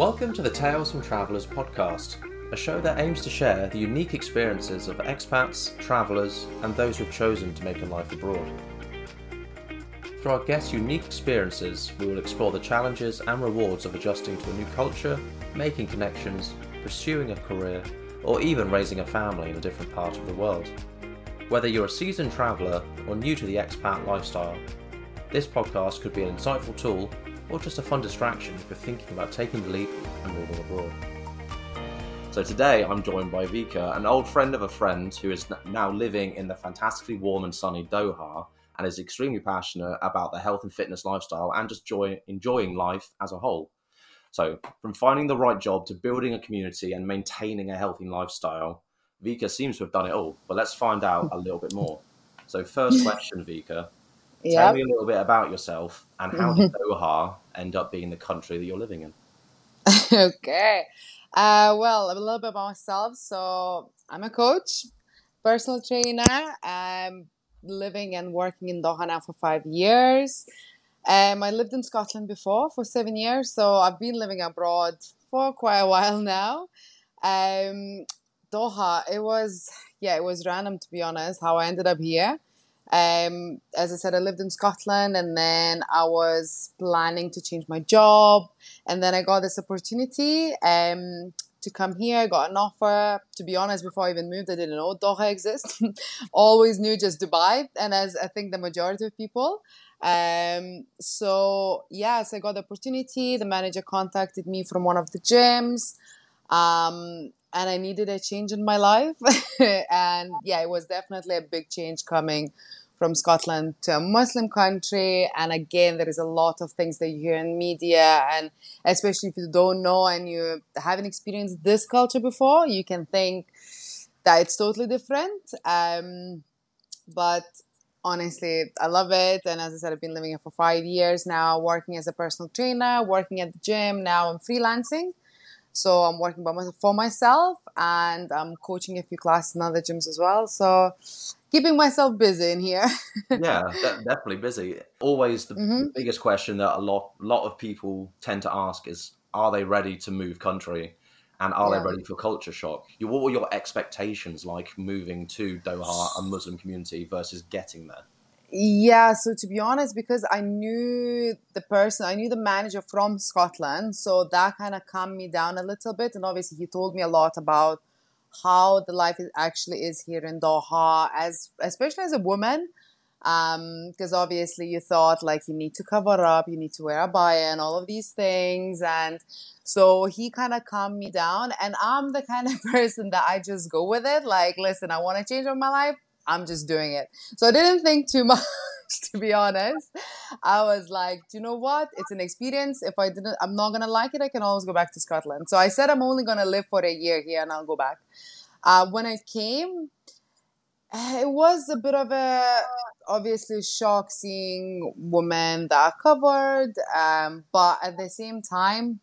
Welcome to the Tales from Travellers podcast, a show that aims to share the unique experiences of expats, travellers, and those who've chosen to make a life abroad. Through our guests' unique experiences, we will explore the challenges and rewards of adjusting to a new culture, making connections, pursuing a career, or even raising a family in a different part of the world. Whether you're a seasoned traveller or new to the expat lifestyle, this podcast could be an insightful tool or just a fun distraction if you're thinking about taking the leap and moving abroad. So today I'm joined by Vika, an old friend of a friend who is now living in the fantastically warm and sunny Doha and is extremely passionate about the health and fitness lifestyle and just joy, enjoying life as a whole. So, from finding the right job to building a community and maintaining a healthy lifestyle, Vika seems to have done it all. But let's find out a little bit more. So, first question, Vika Yep. Tell me a little bit about yourself and how did Doha end up being the country that you're living in? okay. Uh, well, a little bit about myself. So I'm a coach, personal trainer. I'm living and working in Doha now for five years. Um, I lived in Scotland before for seven years, so I've been living abroad for quite a while now. Um, Doha, it was yeah, it was random to be honest how I ended up here. Um, as I said, I lived in Scotland and then I was planning to change my job. And then I got this opportunity um, to come here. I got an offer. To be honest, before I even moved, I didn't know Doha exists. Always knew just Dubai. And as I think the majority of people. Um, so, yes, I got the opportunity. The manager contacted me from one of the gyms. Um, and I needed a change in my life. and yeah, it was definitely a big change coming from Scotland to a Muslim country. And again, there is a lot of things that you hear in media, and especially if you don't know and you haven't experienced this culture before, you can think that it's totally different. Um, but honestly, I love it. And as I said, I've been living here for five years now, working as a personal trainer, working at the gym. Now I'm freelancing. So I'm working by myself for myself and I'm coaching a few classes in other gyms as well. So keeping myself busy in here. yeah, de- definitely busy. Always the, mm-hmm. the, biggest question that a lot lot of people tend to ask is are they ready to move country? And are yeah. they ready for culture shock? What were your expectations like moving to Doha, a Muslim community, versus getting there? Yeah, so to be honest, because I knew the person, I knew the manager from Scotland, so that kind of calmed me down a little bit. And obviously, he told me a lot about how the life is, actually is here in Doha, as especially as a woman, because um, obviously you thought like you need to cover up, you need to wear a abaya and all of these things, and so he kind of calmed me down. And I'm the kind of person that I just go with it. Like, listen, I want to change my life I'm just doing it. So I didn't think too much, to be honest. I was like, you know what? It's an experience. If I didn't, I'm not gonna like it. I can always go back to Scotland. So I said I'm only gonna live for a year here, and I'll go back. Uh, when I came, it was a bit of a obviously shock seeing women that are covered, um, but at the same time,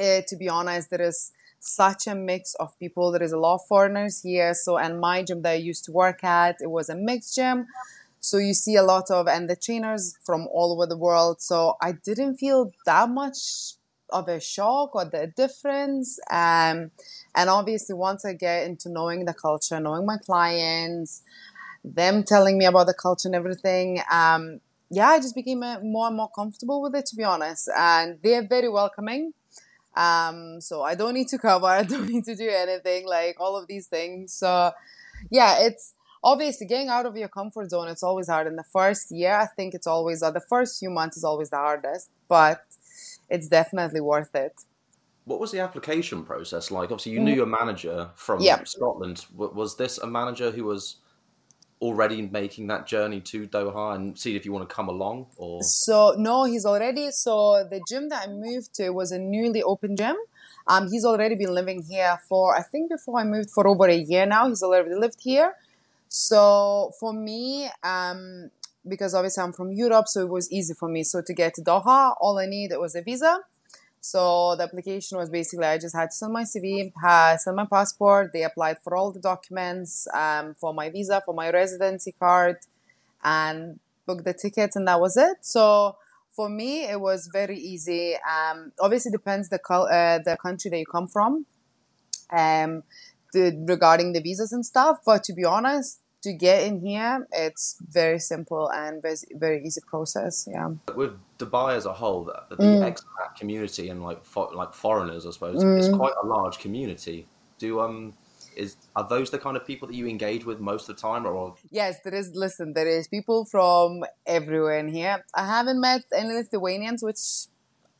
uh, to be honest, there is such a mix of people. There is a lot of foreigners here. So, and my gym that I used to work at, it was a mixed gym. So you see a lot of, and the trainers from all over the world. So I didn't feel that much of a shock or the difference. Um, and obviously, once I get into knowing the culture, knowing my clients, them telling me about the culture and everything, um, yeah, I just became more and more comfortable with it, to be honest. And they're very welcoming. Um, so I don't need to cover, I don't need to do anything, like all of these things. So yeah, it's obviously getting out of your comfort zone. It's always hard. In the first year, I think it's always uh, the first few months is always the hardest, but it's definitely worth it. What was the application process like? Obviously, you knew mm. your manager from yeah. Scotland. Was this a manager who was already making that journey to Doha and see if you want to come along or so no he's already so the gym that I moved to was a newly open gym um he's already been living here for I think before I moved for over a year now he's already lived here so for me um because obviously I'm from Europe so it was easy for me so to get to Doha all I needed was a visa so the application was basically I just had to send my CV, send my passport. They applied for all the documents um, for my visa, for my residency card, and booked the tickets, and that was it. So for me, it was very easy. Um, obviously, depends the uh, the country that you come from, um, regarding the visas and stuff. But to be honest, to get in here, it's very simple and very, very easy process. Yeah. With Dubai as a whole, the, the Mm. expat community and like fo- like foreigners, I suppose, Mm. it's quite a large community. Do um is are those the kind of people that you engage with most of the time, or Yes, there is. Listen, there is people from everywhere in here. I haven't met any Lithuanians, which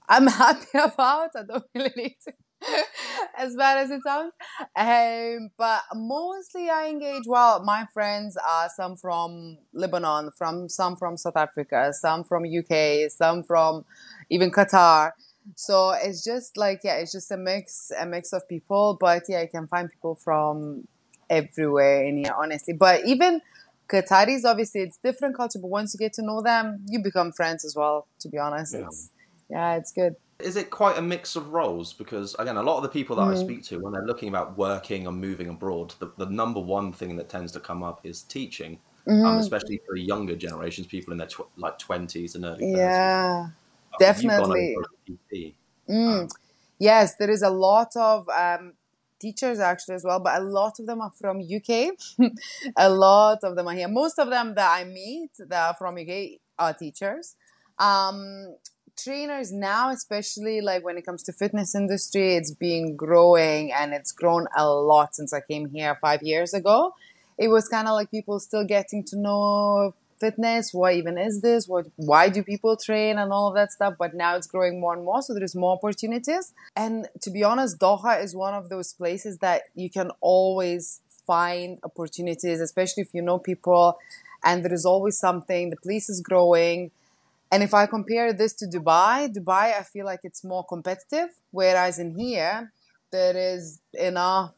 I'm happy about. I don't really need to, as bad as it sounds. Um, but mostly I engage. Well, my friends are some from Lebanon, from some from South Africa, some from UK, some from even Qatar. So it's just like yeah, it's just a mix, a mix of people. But yeah, I can find people from everywhere in here, honestly. But even Qataris, obviously, it's different culture. But once you get to know them, you become friends as well. To be honest, Yeah. it's yeah, it's good. Is it quite a mix of roles? Because again, a lot of the people that I Mm. speak to when they're looking about working and moving abroad, the, the number one thing that tends to come up is teaching, um, Mhm. especially for younger generations, people in their tw- like twenties and early 30s. Yeah, Um, definitely. over as a PT. Mm. Um, Yes, there is a lot of um, teachers actually as well, but a lot of them are from UK. a lot of them are here. Most of them that I meet that are from UK are teachers. Um, trainers now, especially like when it comes to fitness industry, it's been growing and it's grown a lot since I came here five years ago. It was kind of like people still getting to know fitness what even is this? What why do people train and all of that stuff? But now it's growing more and more so there's more opportunities. And to be honest doha is one of those places that you can always find opportunities especially if you know people and there is always something the place is growing and if i compare this to dubai dubai i feel like it's more competitive whereas in here there is enough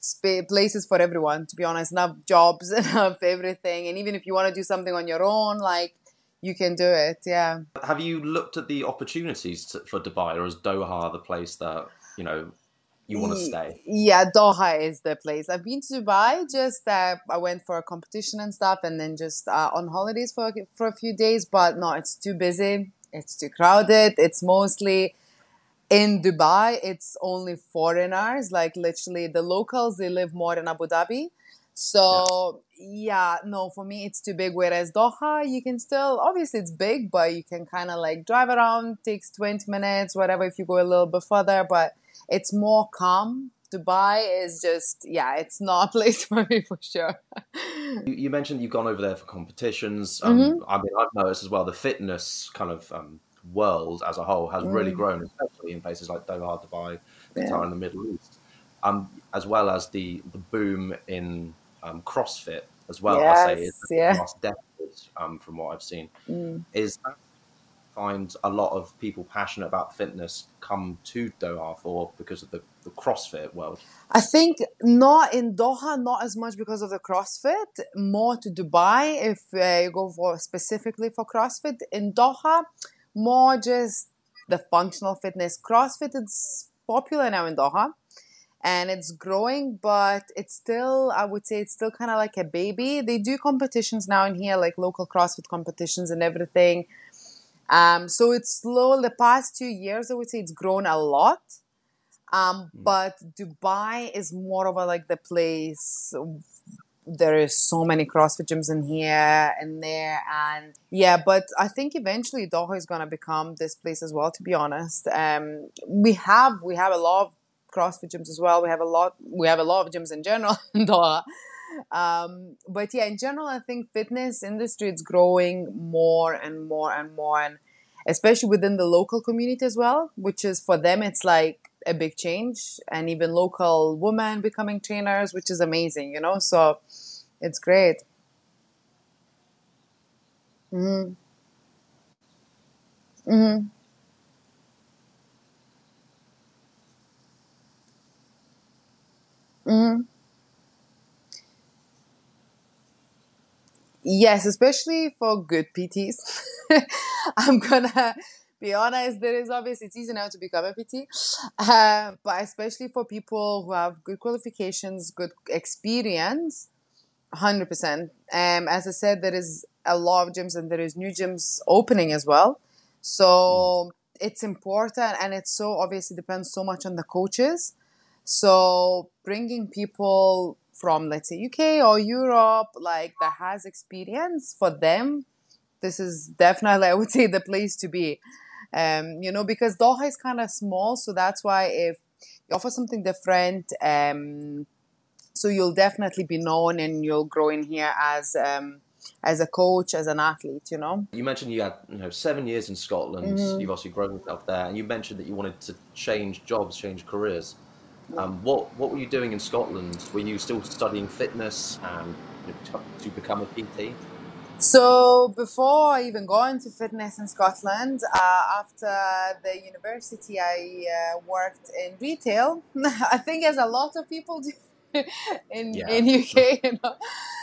spa- places for everyone to be honest enough jobs enough everything. And even if you want to do something on your own like you can do it yeah. Have you looked at the opportunities to, for Dubai, or is Doha the place that you know you want to stay? yeah doha is the place i've been to dubai just uh, i went for a competition and stuff and then just uh, on holidays for, for a few days but no it's too busy it's too crowded it's mostly in Dubai, it's only foreigners, like literally the locals, they live more in Abu Dhabi. So, yeah, no, for me, it's too big. Whereas Doha, you can still, obviously, it's big, but you can kind of like drive around, takes 20 minutes, whatever, if you go a little bit further, but it's more calm. Dubai is just, yeah, it's not a place for me for sure. You, you mentioned you've gone over there for competitions. Um, Mm-hmm. I mean, I've noticed as well the fitness kind of um, world as a whole has really Mm. grown, especially in places like Doha, Dubai, Yeah. Qatar, and the Middle East, um, as well as the the boom in um, CrossFit as well. I say Yes, is yeah. last decade, um, from what I've seen, Mm. is that find a lot of people passionate about fitness come to Doha for because of the, the CrossFit world. I think not in Doha, not as much because of the CrossFit, more to Dubai if uh, you go for specifically for CrossFit. In Doha, more just the functional fitness. CrossFit is popular now in Doha and it's growing, but it's still, I would say, it's still kind of like a baby. They do competitions now in here, like local CrossFit competitions and everything. Um, so it's slow. The past two years, I would say it's grown a lot. Um, but Dubai is more of a like the place. There is so many CrossFit gyms in here and there, and yeah. But I think eventually Doha is gonna become this place as well. To be honest, um, we have we have a lot of CrossFit gyms as well. We have a lot we have a lot of gyms in general in Doha. Um, but yeah, in general, I think fitness industry is growing more and more and more, and especially within the local community as well, which is for them it's like a big change, and even local women becoming trainers, which is amazing, you know. So it's great. hmm hmm hmm Yes, especially for good PTs. I'm gonna be honest, there is obviously it's easy now to become a PT, uh, but especially for people who have good qualifications, good experience, hundred percent. Um, as I said, there is a lot of gyms and there is new gyms opening as well. So mm. it's important and it's so obviously depends so much on the coaches. So bringing people from let's say UK or Europe like that has experience for them this is definitely I would say the place to be. Um, you know because Doha is kind of small so that's why if you offer something different um, so you'll definitely be known and you'll grow in here as um, as a coach as an athlete you know? You mentioned you had you know seven years in Scotland. Mm-hmm. you've also grown up there and you mentioned that you wanted to change jobs change careers um, what what were you doing in Scotland? Were you still studying fitness and to become a PT? So before I even got into fitness in Scotland, uh, after the university, I uh, worked in retail. I think as a lot of people do in yeah. in UK, you know.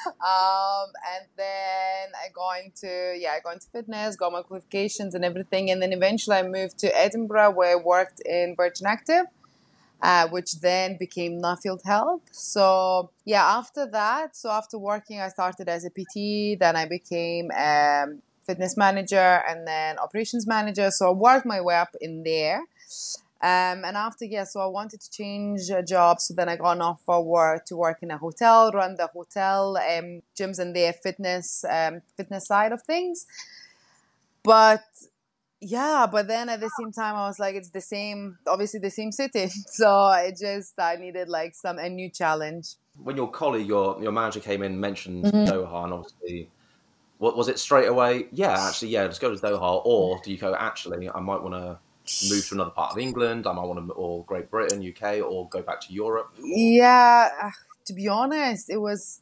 Um, and then I got into yeah, I got into fitness, got my qualifications and everything, and then eventually I moved to Edinburgh, where I worked in Virgin Active uh, which then became Nuffield Health. So yeah, after that, so after working, I started as a PT. Then I became a um, fitness manager and then operations manager. So I worked my way up in there. Um, and after yeah, so I wanted to change a job. So then I got an offer work to work in a hotel, run the hotel um, gyms and their fitness um, fitness side of things. But yeah but then at the same time i was like it's the same obviously the same city. So it just i needed like some a new challenge. When your colleague your your manager came in mentioned mm-hmm. doha and obviously what was it straight away yeah actually yeah let's go to doha or do you go actually i might want to move to another part of england i might want to or great britain uk or go back to europe? Yeah to be honest it was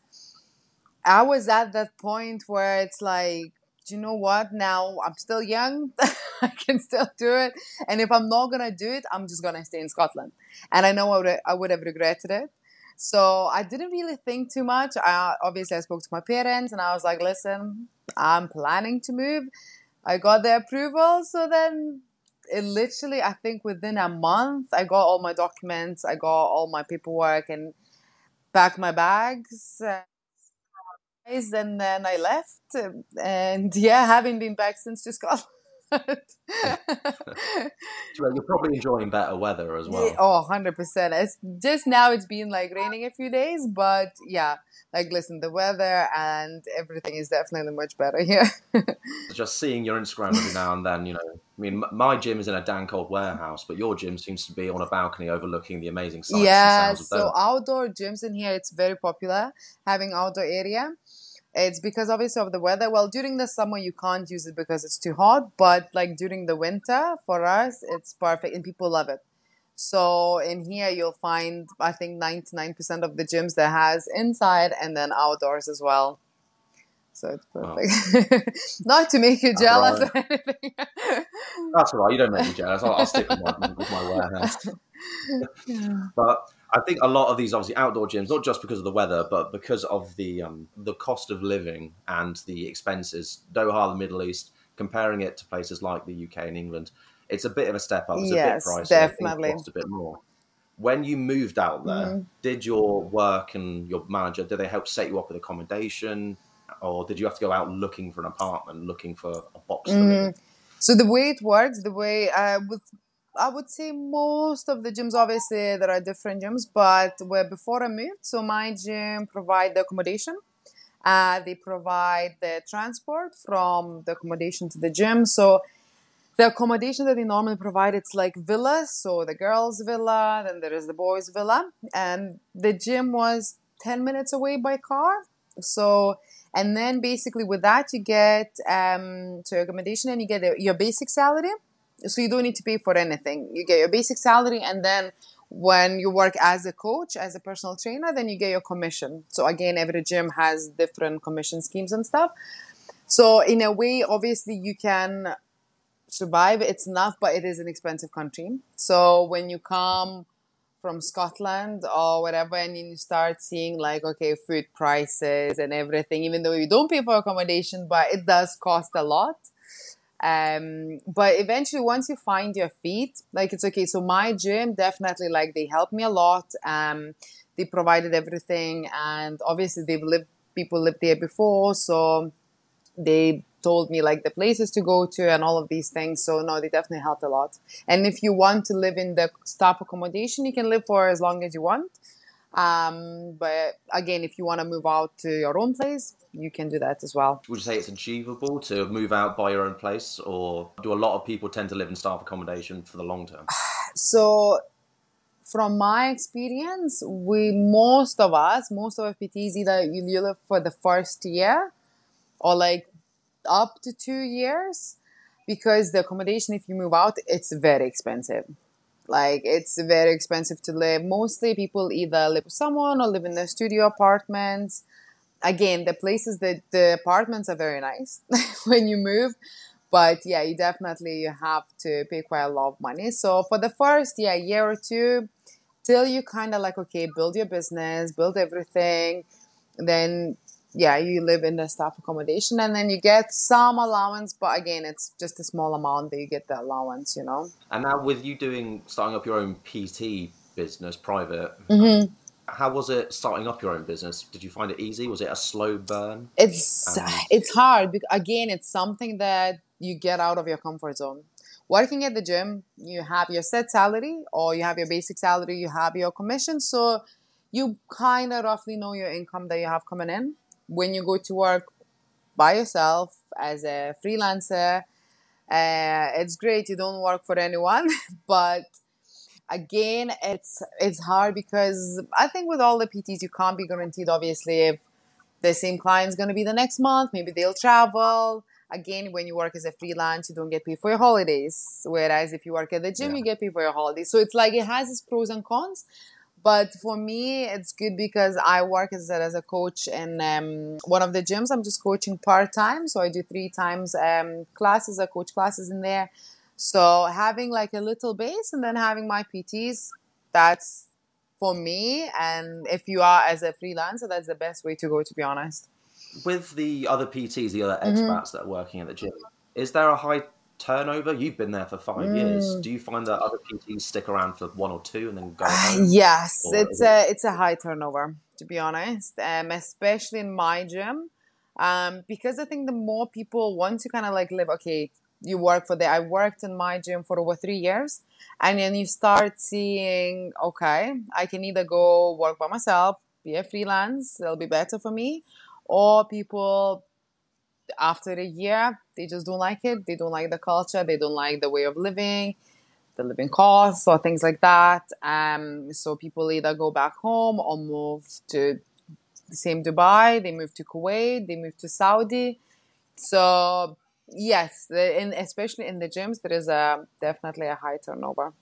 i was at that point where it's like do you know what? Now I'm still young. I can still do it. And if I'm not gonna do it, I'm just gonna stay in Scotland. And I know I would I would have regretted it. So I didn't really think too much. I obviously I spoke to my parents and I was like, listen, I'm planning to move. I got the approval. So then it literally, I think within a month, I got all my documents, I got all my paperwork and packed my bags and then I left. And yeah, haven't been back since to Scotland. You're probably enjoying better weather as well. Oh, 100%. It's just now it's been like raining a few days, but yeah, like listen, the weather and everything is definitely much better here. just seeing your Instagram every now and then, you know, I mean, my gym is in a damn cold warehouse, but your gym seems to be on a balcony overlooking the amazing sights. Yeah, so outdoor gyms in here, it's very popular having outdoor area. It's because obviously of the weather. Well, during the summer you can't use it because it's too hot, but like during the winter for us it's perfect and people love it. So in here you'll find I think 99% of the gyms that has inside and then outdoors as well. So it's perfect. Oh. Not to make you That's jealous right. or anything. That's all right. You don't make me jealous. I'll, I'll stick with my, with my warehouse. yeah. But I think a lot of these obviously outdoor gyms, not just because of the weather, but because of the um, the cost of living and the expenses. Doha, the Middle East, comparing it to places like the UK and England, it's a bit of a step up. It's yes, a bit pricey. definitely. Cost a bit more. When you moved out there, mm-hmm. did your work and your manager did they help set you up with accommodation, or did you have to go out looking for an apartment, looking for a box? Mm-hmm. So the way it works, the way uh, with I would say most of the gyms, obviously, there are different gyms, but where before I moved, so my gym provide the accommodation. Uh, they provide the transport from the accommodation to the gym. So the accommodation that they normally provide, it's like villas. So the girls' villa, then there is the boys' villa, and the gym was ten minutes away by car. So and then basically with that you get um, to accommodation and you get your basic salary so you don't need to pay for anything. You get your basic salary, and then when you work as a coach, as a personal trainer, then you get your commission. So again, every gym has different commission schemes and stuff. So in a way, obviously, you can survive. It's enough, but it is an expensive country. So when you come from Scotland or whatever, and you start seeing like okay, food prices and everything, even though you don't pay for accommodation, but it does cost a lot. Um, but eventually, once you find your feet, like it's okay. So my gym definitely like they helped me a lot. Um, they provided everything, and obviously they've lived people lived there before, so they told me like the places to go to and all of these things. So no, they definitely helped a lot. And if you want to live in the staff accommodation, you can live for as long as you want. Um, but again, if you want to move out to your own place, you can do that as well. Would you say it's achievable to move out by your own place, or do a lot of people tend to live in staff accommodation for the long term? So, from my experience, we most of us, most of our PTs, either you live for the first year or like up to two years because the accommodation, if you move out, it's very expensive. Like it's very expensive to live. Mostly people either live with someone or live in the studio apartments. Again, the places that the apartments are very nice when you move, but yeah, you definitely you have to pay quite a lot of money. So for the first yeah year or two, till you kind of like okay, build your business, build everything, then yeah, you live in the staff accommodation and then you get some allowance, but again, it's just a small amount that you get the allowance, you know. And now with you doing starting up your own PT business, private, Mm-hmm. how was it starting up your own business? Did you find it easy? Was it a slow burn? It's Um, it's hard because again, it's something that you get out of your comfort zone. Working at the gym, you have your set salary or you have your basic salary, you have your commission, so you kind of roughly know your income that you have coming in. When you go to work by yourself as a freelancer, uh, it's great. You don't work for anyone, but again, it's it's hard because I think with all the PTs, you can't be guaranteed. Obviously, if the same client's going to be the next month, maybe they'll travel. Again, when you work as a freelance, you don't get paid for your holidays. Whereas if you work at the gym, Yeah. you get paid for your holidays. So it's like it has its pros and cons. But for me, it's good because I work as a, as a coach in um, one of the gyms. I'm just coaching part time, so I do three times um, classes. I coach classes in there. So having like a little base and then having my PTs, that's for me. And if you are as a freelancer, that's the best way to go. To be honest. With the other PTs, the other Mm-hmm. expats that are working at the gym, is there a high turnover? You've been there for five years. Mm. Do you find that other PTs stick around for one or two and then go home? Yes, Or it's it- a it's a high turnover to be honest, um, especially in my gym, um, because I think the more people want to kind of like live. Okay, you work for the. I worked in my gym for over three years, and then you start seeing. Okay, I can either go work by myself, be a freelance. It'll be better for me, or people after a year they just don't like it. They don't like the culture. They don't like the way of living the living costs or things like that. Um, so people either go back home or move to the same Dubai. They move to Kuwait. They move to Saudi. So yes, in, especially in the gyms, there is a definitely a high turnover.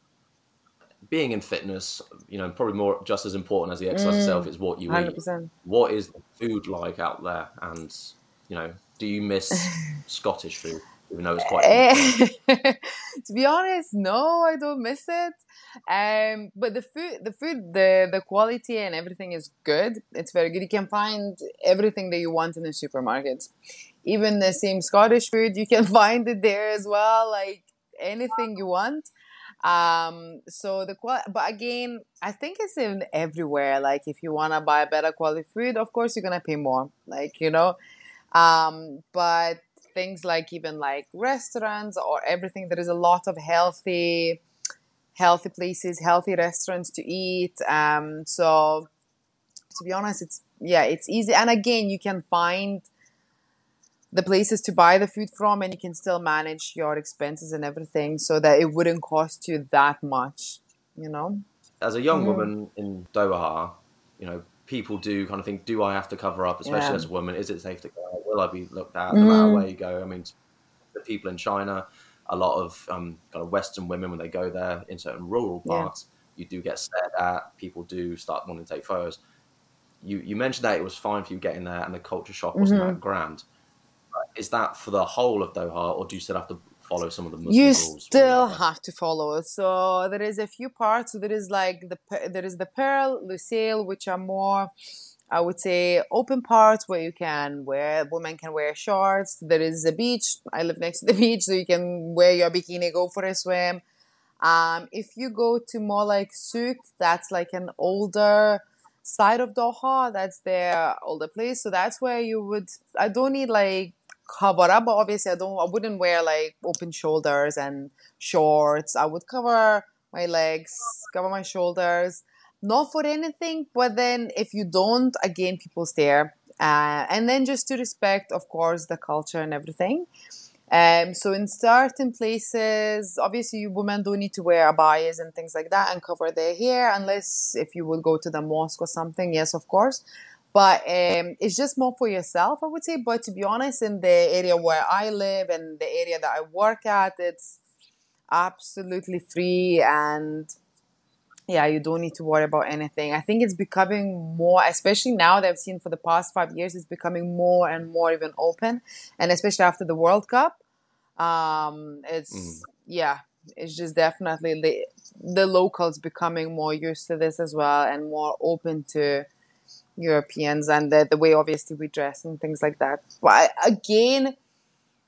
Being in fitness, you know, probably more just as important as the exercise Mm. itself is what you Hundred eat. What is the food like out there? And, you know, do you miss Scottish food? Even though it's quite. to be honest, no, I don't miss it. Um, but the food, the food, the the quality and everything is good. It's very good. You can find everything that you want in the supermarkets. Even the same Scottish food, you can find it there as well. Like anything you want. Um, so the qual, but again, I think it's in everywhere. Like if you wanna buy better quality food, of course you're gonna pay more. Like you know, um, but things like even like restaurants or everything there is a lot of healthy healthy places healthy restaurants to eat. Um so to be honest it's yeah it's easy. And again you can find the places to buy the food from and you can still manage your expenses and everything so that it wouldn't cost you that much you know? As a young Mhm. woman in Doha, you know, people do kind of think, do I have to cover up, especially Yeah. as a woman? Is it safe to go? Will I be looked at no matter Mm. where you go? I mean, the people in China, a lot of um, kind of Western women, when they go there in certain rural Yeah. parts, you do get stared at. People do start wanting to take photos. You, you mentioned that it was fine for you getting there and the culture shock wasn't Mhm. that grand. Is that for the whole of Doha, or do you still have to follow some of the Muslim you rules? still have to follow. So there is a few parts. So there is like the there is the Pearl, Lusail, which are more, I would say, open parts where you can wear women can wear shorts. There is a beach. I live next to the beach, so you can wear your bikini, go for a swim. Um, if you go to more like Souk, that's like an older side of Doha. That's their older place. So that's where you would. I don't need like cover up, but obviously I don't. I wouldn't wear like open shoulders and shorts. I would cover my legs, cover my shoulders, not for anything. But then if you don't, again, people stare. Uh, and then just to respect, of course, the culture and everything. Um, so in certain places, obviously women don't need to wear abayas and things like that and cover their hair unless if you would go to the mosque or something. Yes, of course. But um, it's just more for yourself, I would say. But to be honest, in the area where I live and the area that I work at, it's absolutely free and yeah, you don't need to worry about anything. I think it's becoming more, especially now that I've seen for the past five years, it's becoming more and more even open, and especially after the World Cup, um, it's mm. yeah, it's just definitely the the locals becoming more used to this as well and more open to Europeans and the the way obviously we dress and things like that. But again,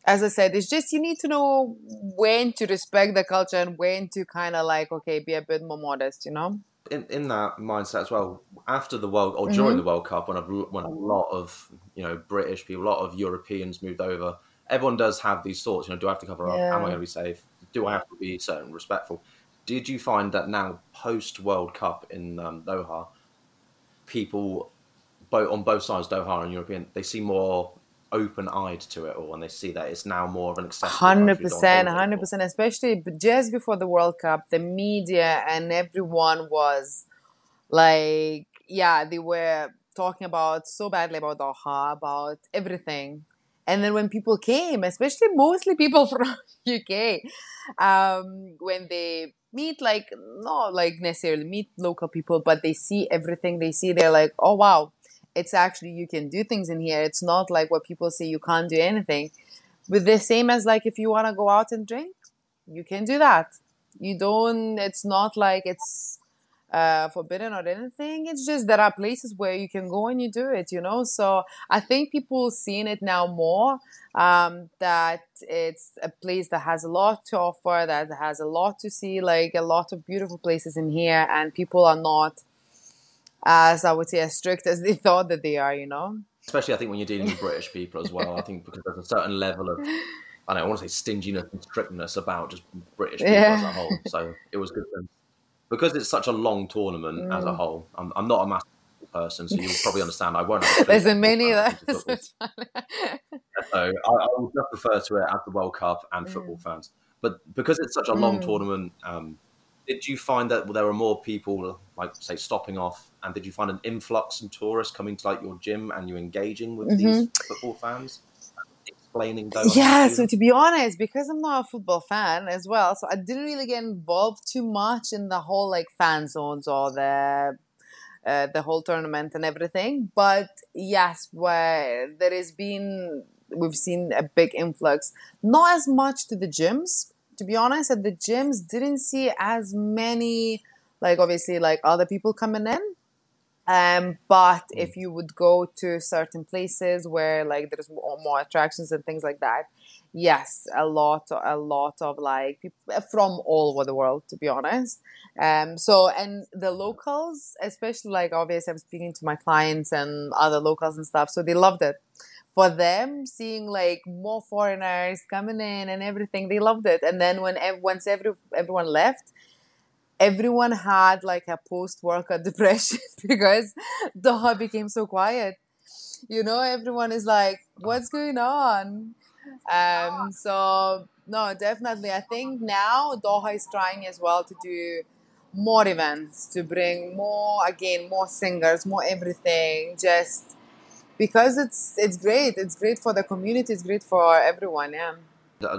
as I said, it's just you need to know when to respect the culture and when to kind of like, okay, be a bit more modest, you know? In, in that mindset as well, after the World or during mm-hmm. the World Cup, when a, when a lot of you know British people, a lot of Europeans moved over, everyone does have these thoughts. You know, do I have to cover up? Yeah. Am I going to be safe? Do I have to be certain respectful? Did you find that now post World Cup in um, Doha, people both on both sides, Doha and European, they see more open eyed to it all and they see that it's now more of an accessible 100% 100% especially just before the world cup the media and everyone was like yeah they were talking about so badly about doha about everything. And then when people came especially mostly people from uk um, when they meet like not like necessarily meet local people but they see everything they see they're like oh wow it's actually you can do things in here. It's not like what people say you can't do anything. But the same as like if you want to go out and drink, you can do that. You don't. It's not like it's uh, forbidden or anything. It's just there are places where you can go and you do it. You know. So I think people seeing it now more um, that it's a place that has a lot to offer, that has a lot to see, like a lot of beautiful places in here, and people are not as I would say as strict as they thought that they are, you know. Especially, I think when you're dealing with British people as well. I think because there's a certain level of I don't know, I want to say stinginess and strictness about just British people yeah. as a whole. So it was good because it's such a long tournament mm. as a mm. whole. I'm, I'm not a massive person, so you'll probably understand. I won't. There's a many that. so I, I would just refer to it as the World Cup and mm. football fans. But because it's such a long mm. tournament, um, did you find that there were more people, like say, stopping off? And did you find an influx in tourists coming to like your gym and you engaging with mm-hmm. these football fans? Explaining those. Yeah, so to be honest, because I'm not a football fan as well, so I didn't really get involved too much in the whole like fan zones or the uh, the whole tournament and everything. But yes, where there has been, we've seen a big influx. Not as much to the gyms, to be honest, at the gyms, didn't see as many, like obviously, like other people coming in. Um, but mm. if you would go to certain places where like there's more, more, attractions and things like that, yes, a lot, a lot of like people from all over the world, to be honest. Um, so and the locals, especially like obviously I'm speaking to my clients and other locals and stuff, so they loved it for them seeing like more foreigners coming in and everything they loved it. And then when once every, everyone left everyone had like a post workout depression because Doha became so quiet. You know everyone is like what's going on? Um so no definitely. I think now doha is trying as well to do more events to bring more again more singers more everything just because it's it's great. It's great for the community. It's great for everyone. Yeah.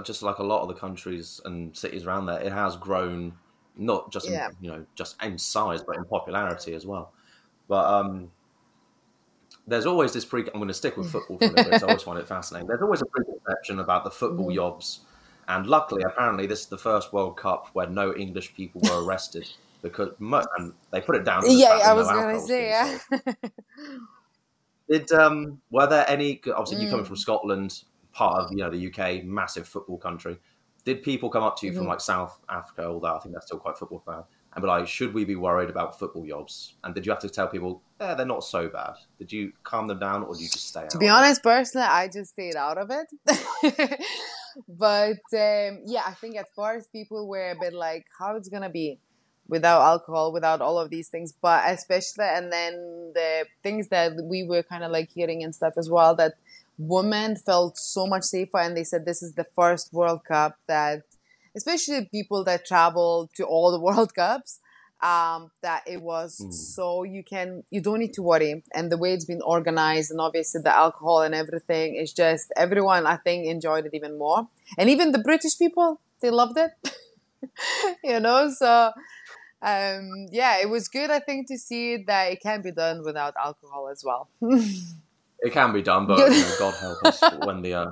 Just like a lot of the countries and cities around there, it has grown not just yeah. in, you know just in size, but in popularity as well. But um, there's always this pre. I'm going to stick with football for a little bit. I always find it fascinating. There's always a preconception about the football mm-hmm. yobs, and luckily, apparently, this is the first World Cup where no English people were arrested because and they put it down. yeah, I was going to say yeah. Did um, were there any? Obviously, mm. you coming from mm. Scotland, part of you know the UK, massive football country. did people come up to you Mm-hmm. from like South Africa, all that? I think that's still quite football fan, and be like, should we be worried about football yobs? And did you have to tell people, yeah, they're not so bad? Did you calm them down, or did you just stay out? To be honest, personally, I just stayed out of it. but um, yeah, I think at first people were a bit like, how it's gonna be without alcohol, without all of these things. But especially, and then the things that we were kind of like hearing and stuff as well, that women felt so much safer, and they said this is the first World Cup that, especially people that travel to all the World Cups um, that it was Mm. so you can you don't need to worry and the way it's been organized and obviously the alcohol and everything is just everyone i think enjoyed it even more and even the british people they loved it you know so um yeah it was good i think to see that it can be done without alcohol as well It can be done, but you know, God help us when the uh,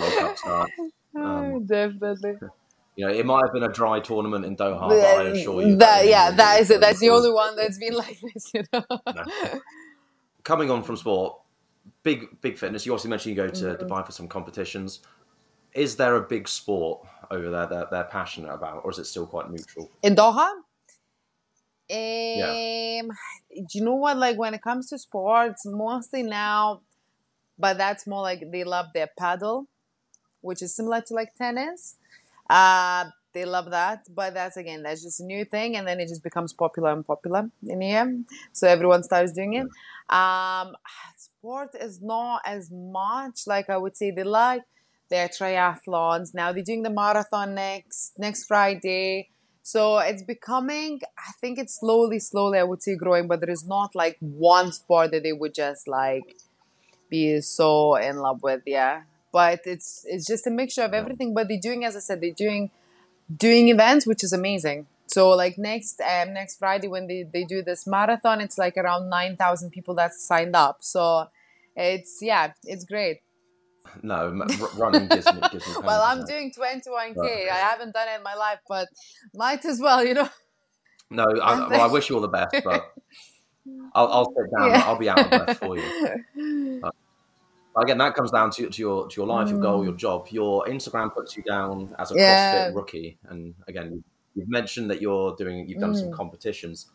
World Cup starts. Um, definitely You know, it might have been a dry tournament in Doha, but I assure you that it yeah that is it that's the only one that's been like this you know coming on from sport, big big fitness. You also mentioned you go to Mm-hmm. Dubai for some competitions. Is there a big sport over there that they're passionate about, or is it still quite neutral? in Doha. Um, do you know what? Like when it comes to sports, mostly now, but that's more like they love their padel, which is similar to like tennis. Uh, they love that, but that's again that's just a new thing, and then it just becomes popular and popular in here. So everyone starts doing it. Um, sport is not as much like I would say they like their triathlons. Now they're doing the marathon next next Friday. So it's becoming, I think it's slowly, slowly, I would say growing, but there is not like one sport that they would just like be so in love with, yeah. But it's it's just a mixture of everything. But they're doing, as I said, they're doing doing events, which is amazing. So like next um, next Friday when they, they do this marathon, it's like around nine thousand people that signed up. So it's yeah, it's great. No, running gives me. Gives me Well, I'm doing 21k. I haven't done it in my life, but might as well, you know. No, I, well, I wish you all the best, but I'll, I'll sit down. Yeah. I'll be out of breath for you. Again, that comes down to, to your to your life, your goal, your job. Your Instagram puts you down as a Mm. Yeah. CrossFit rookie, and again, you've mentioned that you're doing. You've done some Mm. competitions.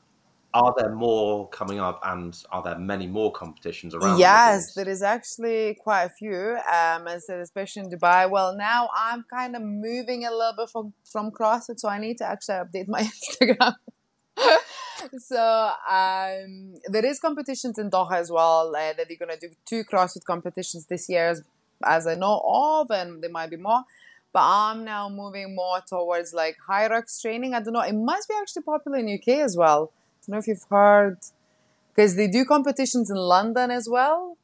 Are there more coming up, and are there many more competitions around? Yes, there is actually quite a few. Um, I said, especially in Dubai. Well, now I'm kind of moving a little bit from from CrossFit, so I need to actually update my Instagram. so um, there is competitions in Doha as well uh, that they're gonna do two CrossFit competitions this year, as, as I know of, and there might be more. But I'm now moving more towards like Hyrox training. I don't know. It must be actually popular in UK as well. I don't know if you've heard because they do competitions in London as well.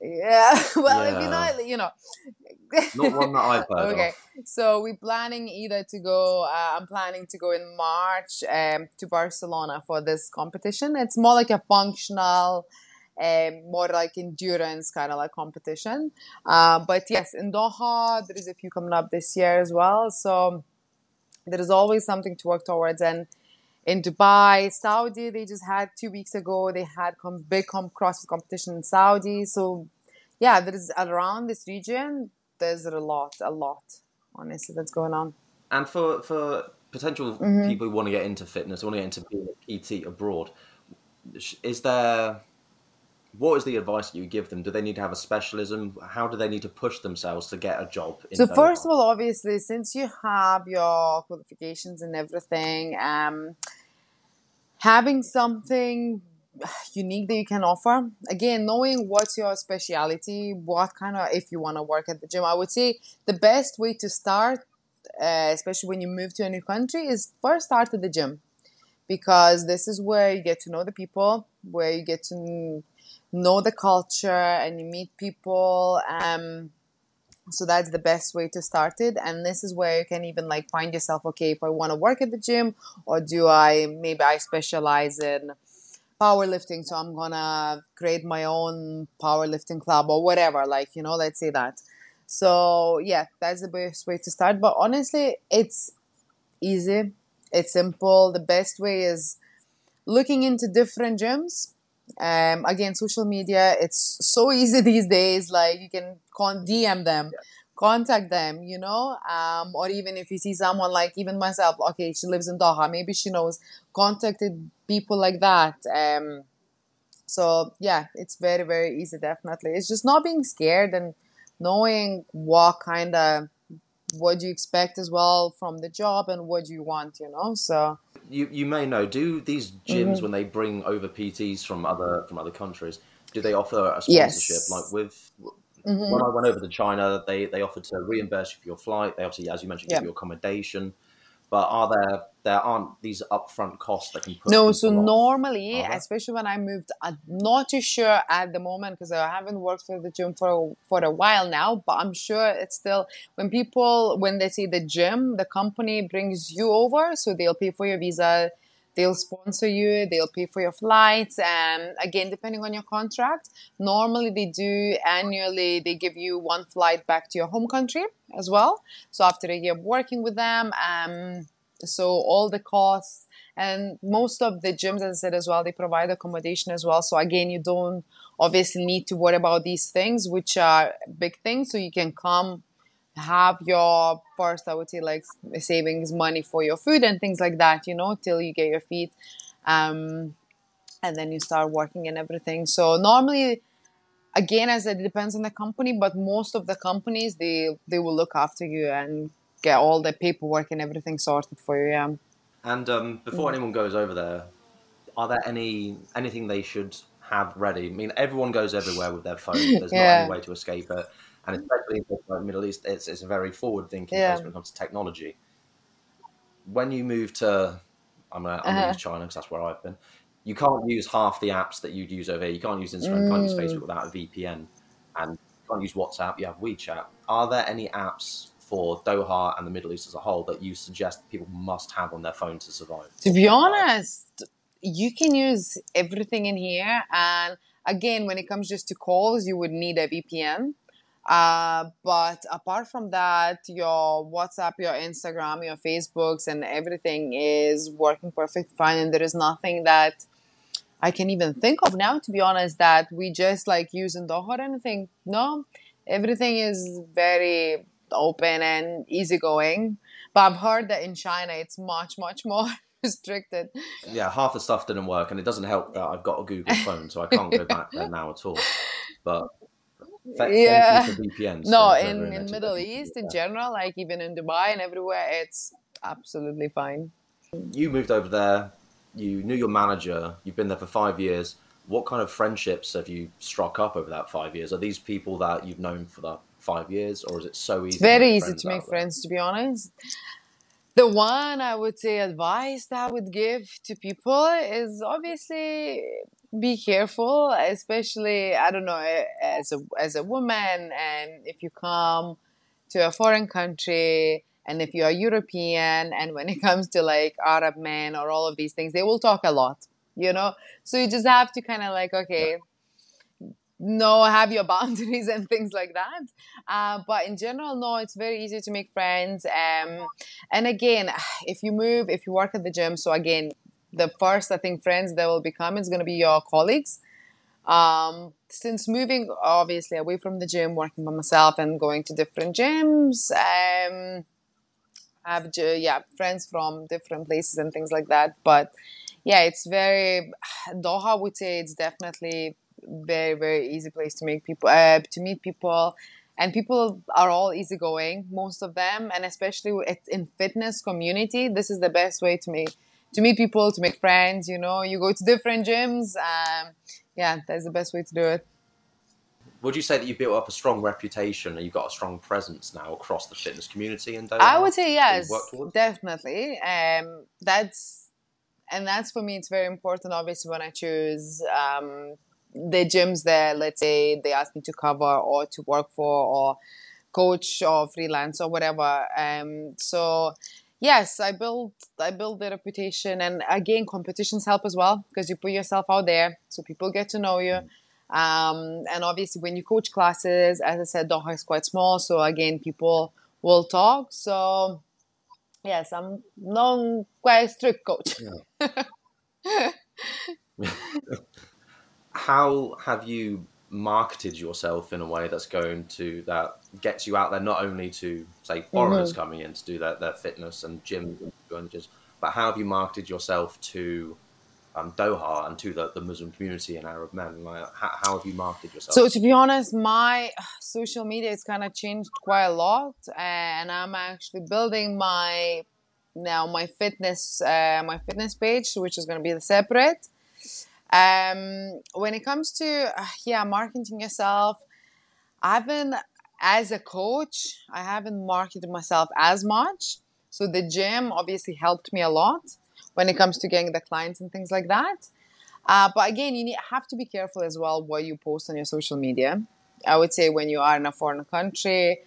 Yeah, well, if you Yeah. know, you know. Not one that I've heard okay, of. so we're planning either to go. Uh, I'm planning to go in March um, to Barcelona for this competition. It's more like a functional, um, more like endurance kind of like competition. Uh, but yes, in Doha there is a few coming up this year as well. So there is always something to work towards and in Dubai, Saudi. They just had two weeks ago. They had com- big com- CrossFit competition in Saudi. So, yeah, there is around this region. There's a lot, a lot. Honestly, that's going on. And for for potential Mm-hmm. people who want to get into fitness, want to get into being a PT abroad, is there what is the advice that you give them? Do they need to have a specialism? How do they need to push themselves to get a job? In So first of all, obviously, since you have your qualifications and everything, um, having something unique that you can offer. Again, knowing what's your specialty, what kind of if you want to work at the gym. I would say the best way to start, uh, especially when you move to a new country, is first start at the gym because this is where you get to know the people, where you get to know the culture and you meet people. Um, so that's the best way to start it. And this is where you can even like find yourself okay if i want to work at the gym or do i maybe i specialize in powerlifting so i'm gonna create my own powerlifting club or whatever like you know let's say that. So yeah that's the best way to start. But honestly it's easy. It's simple. The best way is looking into different gyms um, again social media it's so easy these days like you can con- dm them contact them, you know, um, or even if you see someone like even myself, okay, she lives in Doha, maybe she knows, contacted people like that. Um, so yeah, it's very very easy, definitely. It's just not being scared and knowing what kind of what you expect as well from the job and what you want, you know. So you you may know, do these gyms mm-hmm. when they bring over PTs from other from other countries? Do they offer a sponsorship yes. like with Mm-hmm. When I went over to China, they, they offered to reimburse you for your flight. They obviously, as you mentioned, give you accommodation. But are there there aren't these upfront costs that can put no? So normally, especially when I moved, I'm not too sure at the moment because I haven't worked for the gym for for a while now. But I'm sure it's still when people when they see the gym, the company brings you over, so they'll pay for your visa they'll sponsor you they'll pay for your flights and again depending on your contract. Normally they do annually they give you one flight back to your home country as well. So after a year of working with them um, so all the costs and most of the gyms as i said as well they provide accommodation as well. So again you don't obviously need to worry about these things which are big things. So you can come have your first i would say like savings money for your food and things like that you know till you get your feet um, and then you start working and everything. So normally again as it depends on the company but most of the companies they they will look after you and get all the paperwork and everything sorted for you yeah. And um, before mm. anyone goes over there are there any anything they should have ready? I mean everyone goes everywhere with their phone. There's yeah. not any way to escape it and especially in the Middle East, it's, it's a very forward thinking yeah. place when it comes to technology. When you move to, I'm going uh-huh. use China because that's where I've been. You can't use half the apps that you'd use over here. You can't use Instagram, mm. can't use Facebook mm. without a VPN, and you can't use WhatsApp. You have WeChat. Are there any apps for Doha and the Middle East as a whole that you suggest people must have on their phone to survive? To be honest, you can use everything in here, and again, when it comes just to calls, you would need a VPN uh, but apart from that, your WhatsApp, your Instagram, your Facebooks, and everything is working perfect fine. And there is nothing that I can even think of now, to be honest, that we just like use in Doha or anything. No, everything is very open and easygoing. But I've heard that in China it's much, much more restricted. Yeah, half the stuff didn't work, and it doesn't help that I've got a Google phone, so I can't go back there now at all. But yeah. VPNs. No, in, in Middle East in general, like even in Dubai and everywhere, it's absolutely fine. You moved over there. You knew your manager. You've been there for five years. What kind of friendships have you struck up over that five years? Are these people that you've known for that five years, or is it so easy? It's very easy to make friends, to be honest. The one I would say advice that I would give to people is obviously be careful, especially I don't know as a as a woman, and if you come to a foreign country, and if you are European, and when it comes to like Arab men or all of these things, they will talk a lot, you know. So you just have to kind of like okay. No, have your boundaries and things like that. Uh, but in general, no, it's very easy to make friends. Um, and again, if you move, if you work at the gym, so again, the first I think friends that will become is going to be your colleagues. Um, since moving obviously away from the gym, working by myself and going to different gyms, um, I have yeah friends from different places and things like that. But yeah, it's very Doha. Would say it's definitely very very easy place to make people uh, to meet people and people are all easygoing most of them and especially in fitness community this is the best way to make to meet people, to make friends. You know, you go to different gyms. Um, yeah, that's the best way to do it. Would you say that you've built up a strong reputation and you've got a strong presence now across the fitness community Doha? I would say yes, definitely. Um, that's and that's for me. It's very important. Obviously, when I choose um, the gyms that, let's say, they ask me to cover or to work for or coach or freelance or whatever. Um, so yes i build i build the reputation and again competitions help as well because you put yourself out there so people get to know you. Um, and obviously when you coach classes as i said doha is quite small so again people will talk. So yes i'm known quite a strict coach. Yeah. how have you marketed yourself in a way that's going to that gets you out there not only to say foreigners mm-hmm. coming in to do their, their fitness and gyms and gyms, but how have you marketed yourself to um, Doha and to the, the Muslim community and Arab men? Like, how, how, have you marketed yourself? So, to be honest, my social media has kind of changed quite a lot, and I'm actually building my now my fitness uh, my fitness page, which is going to be the separate. Um, when it comes to uh, yeah marketing yourself, I haven't as a coach I haven't marketed myself as much. So the gym obviously helped me a lot when it comes to getting the clients and things like that. Uh, but again, you need, have to be careful as well what you post on your social media. I would say when you are in a foreign country,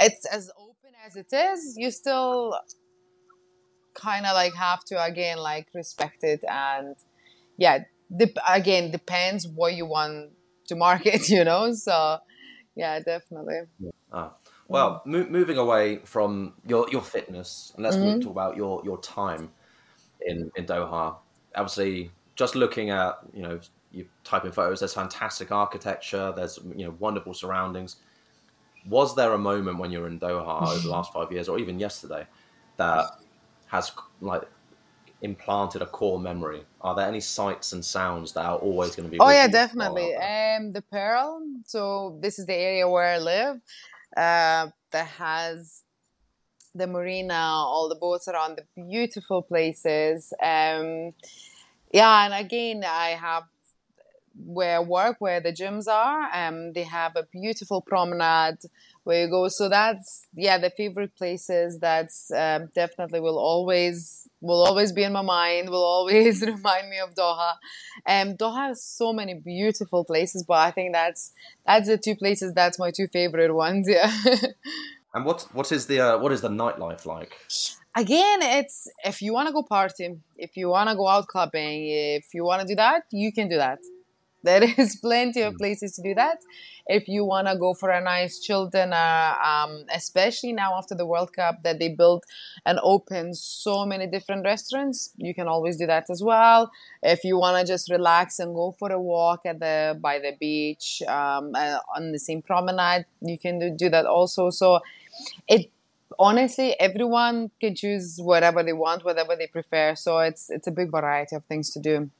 it's as open as it is, you still kind of like have to again like respect it and yeah, dep- again depends what you want to market, you know. So yeah, definitely. Ah. Well, mo- moving away from your, your fitness, and let's mm-hmm. talk about your, your time in in Doha. Obviously, just looking at you know you type in photos. There's fantastic architecture. There's you know wonderful surroundings. Was there a moment when you were in Doha over the last five years, or even yesterday, that has like implanted a core memory? Are there any sights and sounds that are always going to be? Oh yeah, definitely. Um, the Pearl. So this is the area where I live. Uh, that has the marina, all the boats around the beautiful places. Um, yeah, and again, I have where I work, where the gyms are. Um, they have a beautiful promenade where you go. So that's yeah, the favorite places. That's um, definitely will always will always be in my mind. Will always remind me of Doha. Um, Doha has so many beautiful places, but I think that's that's the two places. That's my two favorite ones. Yeah. And what what is the uh, what is the nightlife like? Again, it's if you want to go party, if you want to go out clubbing, if you want to do that, you can do that. There is plenty of hmm. places to do that. If you want to go for a nice chill dinner, um, especially now after the World Cup that they built and opened so many different restaurants, you can always do that as well. If you want to just relax and go for a walk at the by the beach um, uh, on the same promenade, you can do, do that also. So it honestly everyone can choose whatever they want whatever they prefer so it's it's a big variety of things to do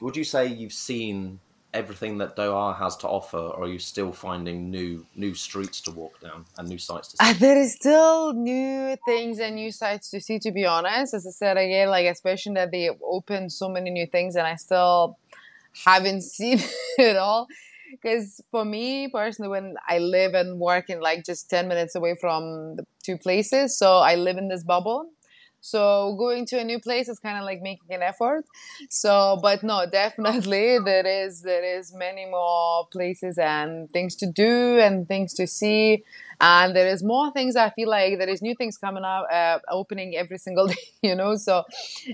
would you say you've seen everything that Doha has to offer or are you still finding new new streets to walk down and new sites to see? Uh, there is still new things and new sites to see to be honest. As I said again like especially that they opened so many new things and I still haven't seen it all. Because for me personally when i live and work in like just 10 minutes away from the two places so i live in this bubble so going to a new place is kind of like making an effort so but no definitely there is there is many more places and things to do and things to see and there is more things i feel like there is new things coming up uh, opening every single day you know so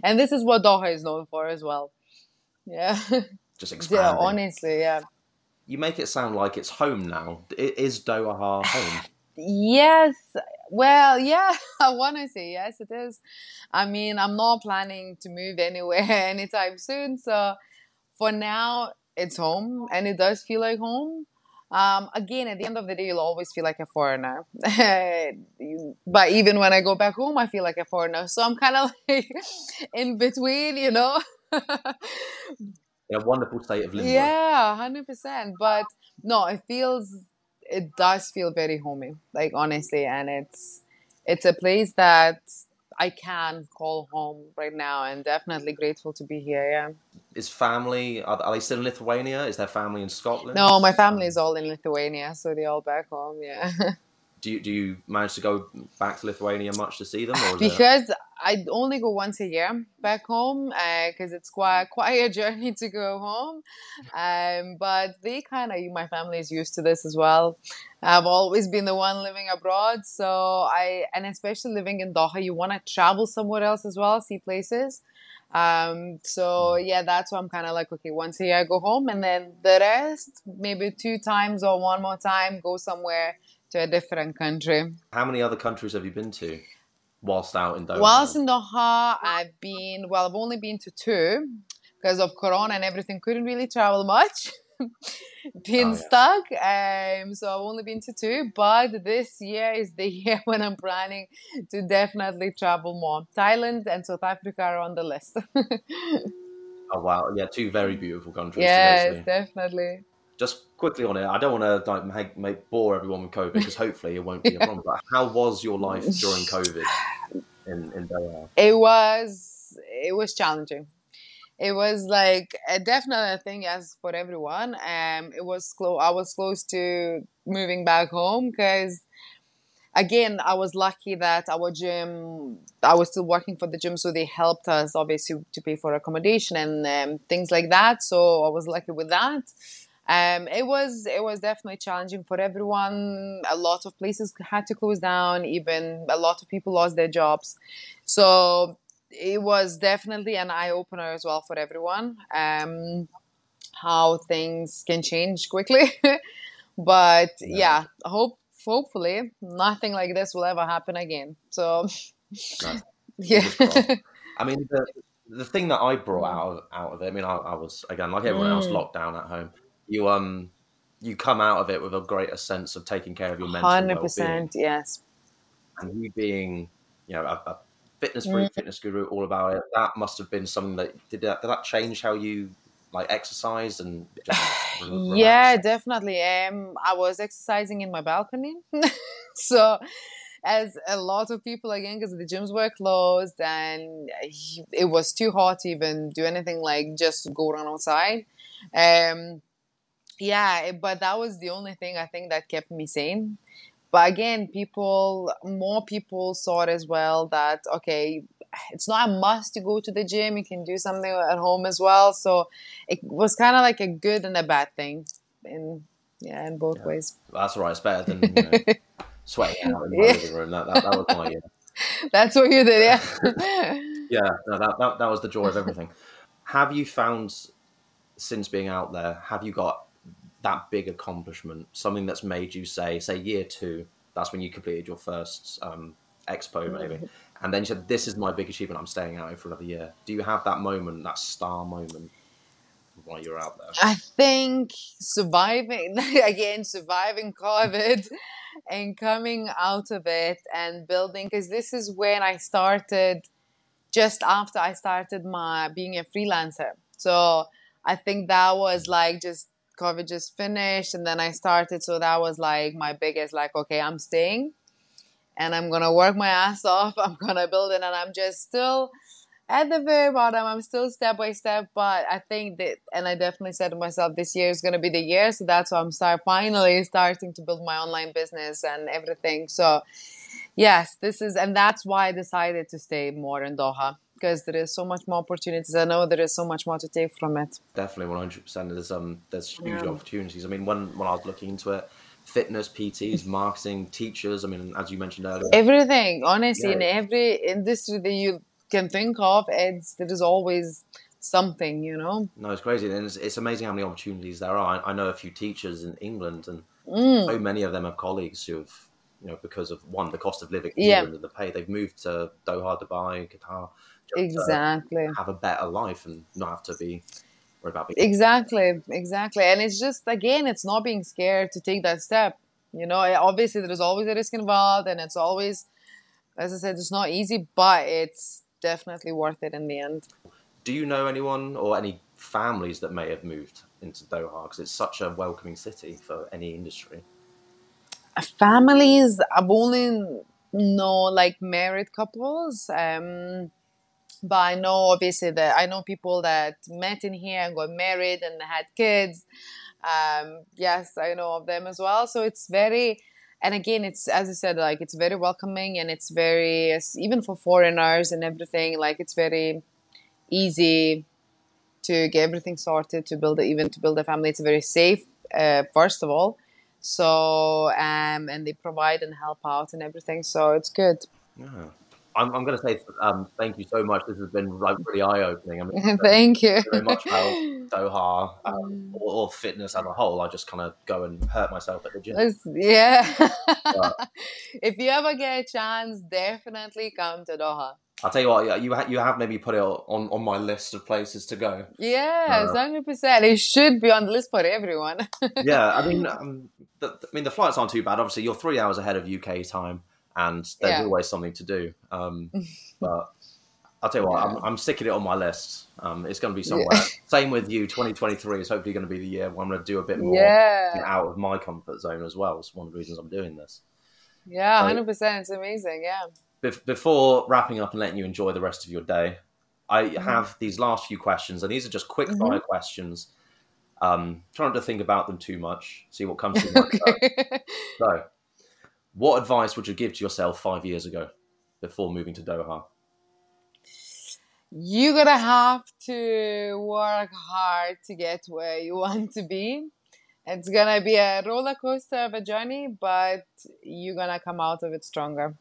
and this is what doha is known for as well yeah just expanding. yeah honestly yeah you make it sound like it's home now. Is Doha home? yes. Well, yeah, I want to say yes, it is. I mean, I'm not planning to move anywhere anytime soon. So for now, it's home and it does feel like home. Um, again, at the end of the day, you'll always feel like a foreigner. but even when I go back home, I feel like a foreigner. So I'm kind of like in between, you know. a wonderful state of limbo. Yeah, hundred percent. But no, it feels it does feel very homey, like honestly, and it's it's a place that I can call home right now, and definitely grateful to be here. Yeah. Is family are, are they still in Lithuania? Is there family in Scotland? No, my family is all in Lithuania, so they're all back home. Yeah. do you do you manage to go back to Lithuania much to see them? because. I only go once a year back home because uh, it's quite quite a journey to go home. Um, but they kind of my family is used to this as well. I've always been the one living abroad, so I and especially living in Doha, you want to travel somewhere else as well, see places. Um, so yeah, that's why I'm kind of like, okay, once a year I go home, and then the rest, maybe two times or one more time, go somewhere to a different country. How many other countries have you been to whilst out in Doha? Whilst in Doha, I've been, well, I've only been to two because of Corona and everything, couldn't really travel much. been Oh, yeah. stuck. Um, so I've only been to two, but this year is the year when I'm planning to definitely travel more. Thailand and South Africa are on the list. Oh wow, yeah, two very beautiful countries. yes, definitely. Just quickly on it, I don't want to like make, make bore everyone with COVID because hopefully it won't be a problem. But how was your life during COVID in in Doha? It was it was challenging. It was like a definitely a thing as for everyone. Um, it was close. I was close to moving back home because again, I was lucky that our gym, I was still working for the gym, so they helped us obviously to pay for accommodation and um, things like that. So I was lucky with that. Um, it was it was definitely challenging for everyone. A lot of places had to close down. Even a lot of people lost their jobs. So it was definitely an eye opener as well for everyone. Um, how things can change quickly, but Yeah. yeah, hope hopefully nothing like this will ever happen again. So No. yeah, I mean, the the thing that I brought out of, out of it, I mean, I, I was again like everyone else, Mm. locked down at home. You um, you come out of it with a greater sense of taking care of your mental hundred well-being, percent yes. and you being, you know, a, a fitness freak, Mm. fitness guru, all about it. That must have been something that did that did that change how you like exercised and? Yeah, definitely. Um, I was exercising in my balcony, so as a lot of people again, because the gyms were closed and it was too hot to even do anything like just go run outside. Um, yeah, but that was the only thing I think that kept me sane. But again, people, more people saw it as well that okay, it's not a must to go to the gym. You can do something at home as well. So it was kind of like a good and a bad thing, in yeah, in both Yeah. ways. That's right It's better than you know, sweating out in my Yeah. living room. That, that, that was my uh, That's what you did, yeah. yeah. No, that, that that was the joy of everything. have you found since being out there? Have you got that big accomplishment? Something that's made you say, say, year two. That's when you completed your first um, expo, maybe. And then you said, "This is my big achievement. I'm staying out here for another year." Do you have that moment, that star moment, while you're out there? I think surviving again, surviving COVID and coming out of it and building because this is when I started just after I started my being a freelancer. So I think that was like just COVID just finished and then I started. So that was like my biggest like, okay, I'm staying and I'm gonna work my ass off. I'm gonna build it and I'm just still at the very bottom. I'm still step by step, but I think that, and I definitely said to myself, this year is to be the year. So that's why I'm start finally starting to build my online business and everything. So yes, this is, and that's why I decided to stay more in Doha because there is so much more opportunities. I know there is so much more to take from it. Definitely, one hundred percent. There's um, there's huge Yeah. opportunities. I mean, when when I was looking into it, fitness, PTs, marketing, teachers. I mean, as you mentioned earlier, Everything, honestly, in every industry that you can think of, it's there is always something, you know. no, it's crazy, and it's, it's amazing how many opportunities there are. I, I know a few teachers in England, and Mm. so many of them have colleagues who have, you know, because of one, the cost of living Yeah. England and the pay, they've moved to Doha, Dubai, Qatar, Exactly. have a better life and not have to be worried about being. Exactly, exactly. And it's just again, it's not being scared to take that step. You know, eh, obviously there's always a risk involved, and it's always, as I said, it's not easy, but it's definitely worth it in the end. Do you know anyone or any families that may have moved into Doha because it's such a welcoming city for any industry? Families, I've only know like married couples. Um, but I know obviously that I know people that met in here and got married and had kids. Um, yes, I know of them as well. So it's very, and again, it's as I said, like it's very welcoming and it's very even for foreigners and everything. Like it's very easy to get everything sorted to build even to build a family. It's very safe, uh, first of all. So um, and they provide and help out and everything. So it's good. Yeah. I'm, I'm going to say um, thank you so much. This has been like really eye opening. I mean, Thank you. very much about Doha um, or, or fitness as a whole. I just kind of go and hurt myself at the gym. Yeah. But- if you ever get a chance, definitely come to Doha. I'll tell you what, you ha- you have maybe put it on, on my list of places to go. Yes, Uh, hundred percent. It should be on the list for everyone. yeah, I mean, um, the, I mean, the flights aren't too bad. Obviously, you're three hours ahead of UK time, and there's Yeah. always something to do. Um, but I'll tell you what, I'm, I'm sticking it on my list. Um, it's going to be somewhere. Same with you. 2023 is hopefully going to be the year where I'm going to do a bit more yeah, out of my comfort zone as well. It's one of the reasons I'm doing this. yeah, So- hundred percent. It's amazing. Yeah. Bef- before wrapping up and letting you enjoy the rest of your day, I Mm-hmm. have these last few questions, and these are just quick fire questions. Um, trying to think about them too much, see what comes to mind. okay. So, what advice would you give to yourself five years ago before moving to Doha? You're gonna have to work hard to get where you want to be. It's gonna be a roller coaster of a journey, but you're gonna come out of it stronger.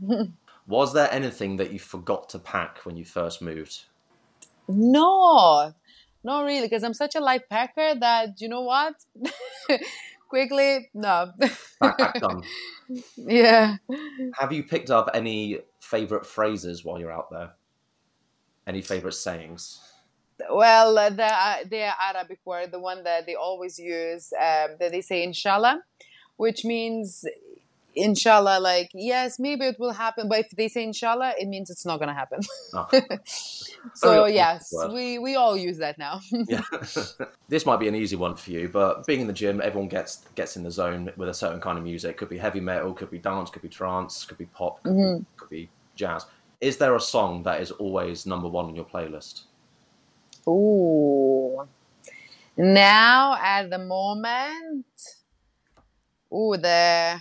Was there anything that you forgot to pack when you first moved? No, not really, because I'm such a light packer that you know what? Quickly, no. Yeah. Have you picked up any favorite phrases while you're out there? Any favorite sayings? Well, uh, the uh, the Arabic word, the one that they always use, um, that they say inshallah, which means inshallah, like yes, maybe it will happen, but if they say inshallah, it means it's not gonna happen. Oh, so Very yes, word. we we all use that now. yeah. this might be an easy one for you, but being in the gym, everyone gets gets in the zone with a certain kind of music. Could be heavy metal, could be dance, could be trance, could be pop, could, Mm-hmm. be, could be jazz. Is there a song that is always number one on your playlist? Ooh. Now at the moment, ooh, the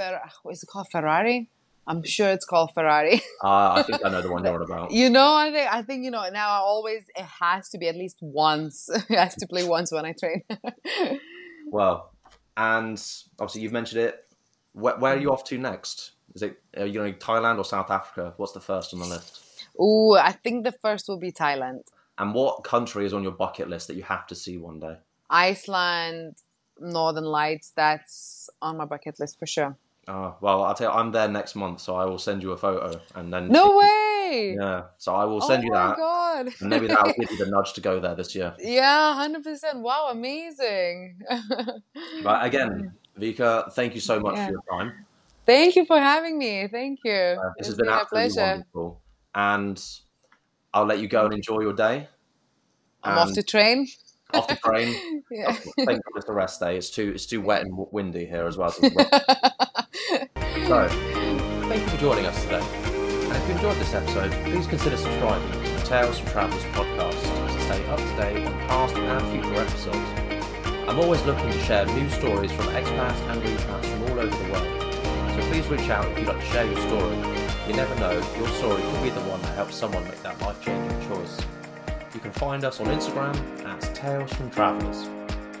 Fer- what is it called Ferrari? I'm sure it's called Ferrari. Uh, I think I know the one you're on about. you know, I think I think you know now. I always it has to be at least once. it has to play once when I train. Well, and obviously you've mentioned it. Where, where are you off to next? Is it are you going to Thailand or South Africa? What's the first on the list? Oh, I think the first will be Thailand, And what country is on your bucket list that you have to see one day? Iceland, Northern Lights. That's on my bucket list for sure. Oh, well, I'll tell you, I'm there next month, so I will send you a photo, and then No way! Yeah, so I will send you that. Oh my that, god! and maybe that'll give you the nudge to go there this year. Yeah, hundred percent. Wow, amazing. But again, Vika, thank you so much Yeah. for your time. Thank you for having me. Thank you. Uh, this It's has been a absolutely pleasure. wonderful, and I'll let you go and enjoy your day. I'm off And to train. Off the train. yeah. Thank it's a rest day. It's too it's too wet and windy here as well. So, it's wet. so thank you for joining us today. And if you enjoyed this episode, please consider subscribing to the Tales from Travellers podcast to stay up to date on past and future episodes. I'm always looking to share new stories from expats and expats from all over the world. So please reach out if you'd like to share your story. You never know, your story could be the one that helps someone make that life-changing choice. You can find us on Instagram at Tales from Travellers.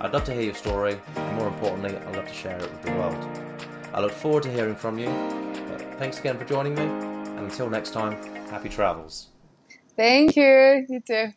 I'd love to hear your story, and more importantly, I'd love to share it with the world. I look forward to hearing from you. Thanks again for joining me, and until next time, happy travels. Thank you. You too.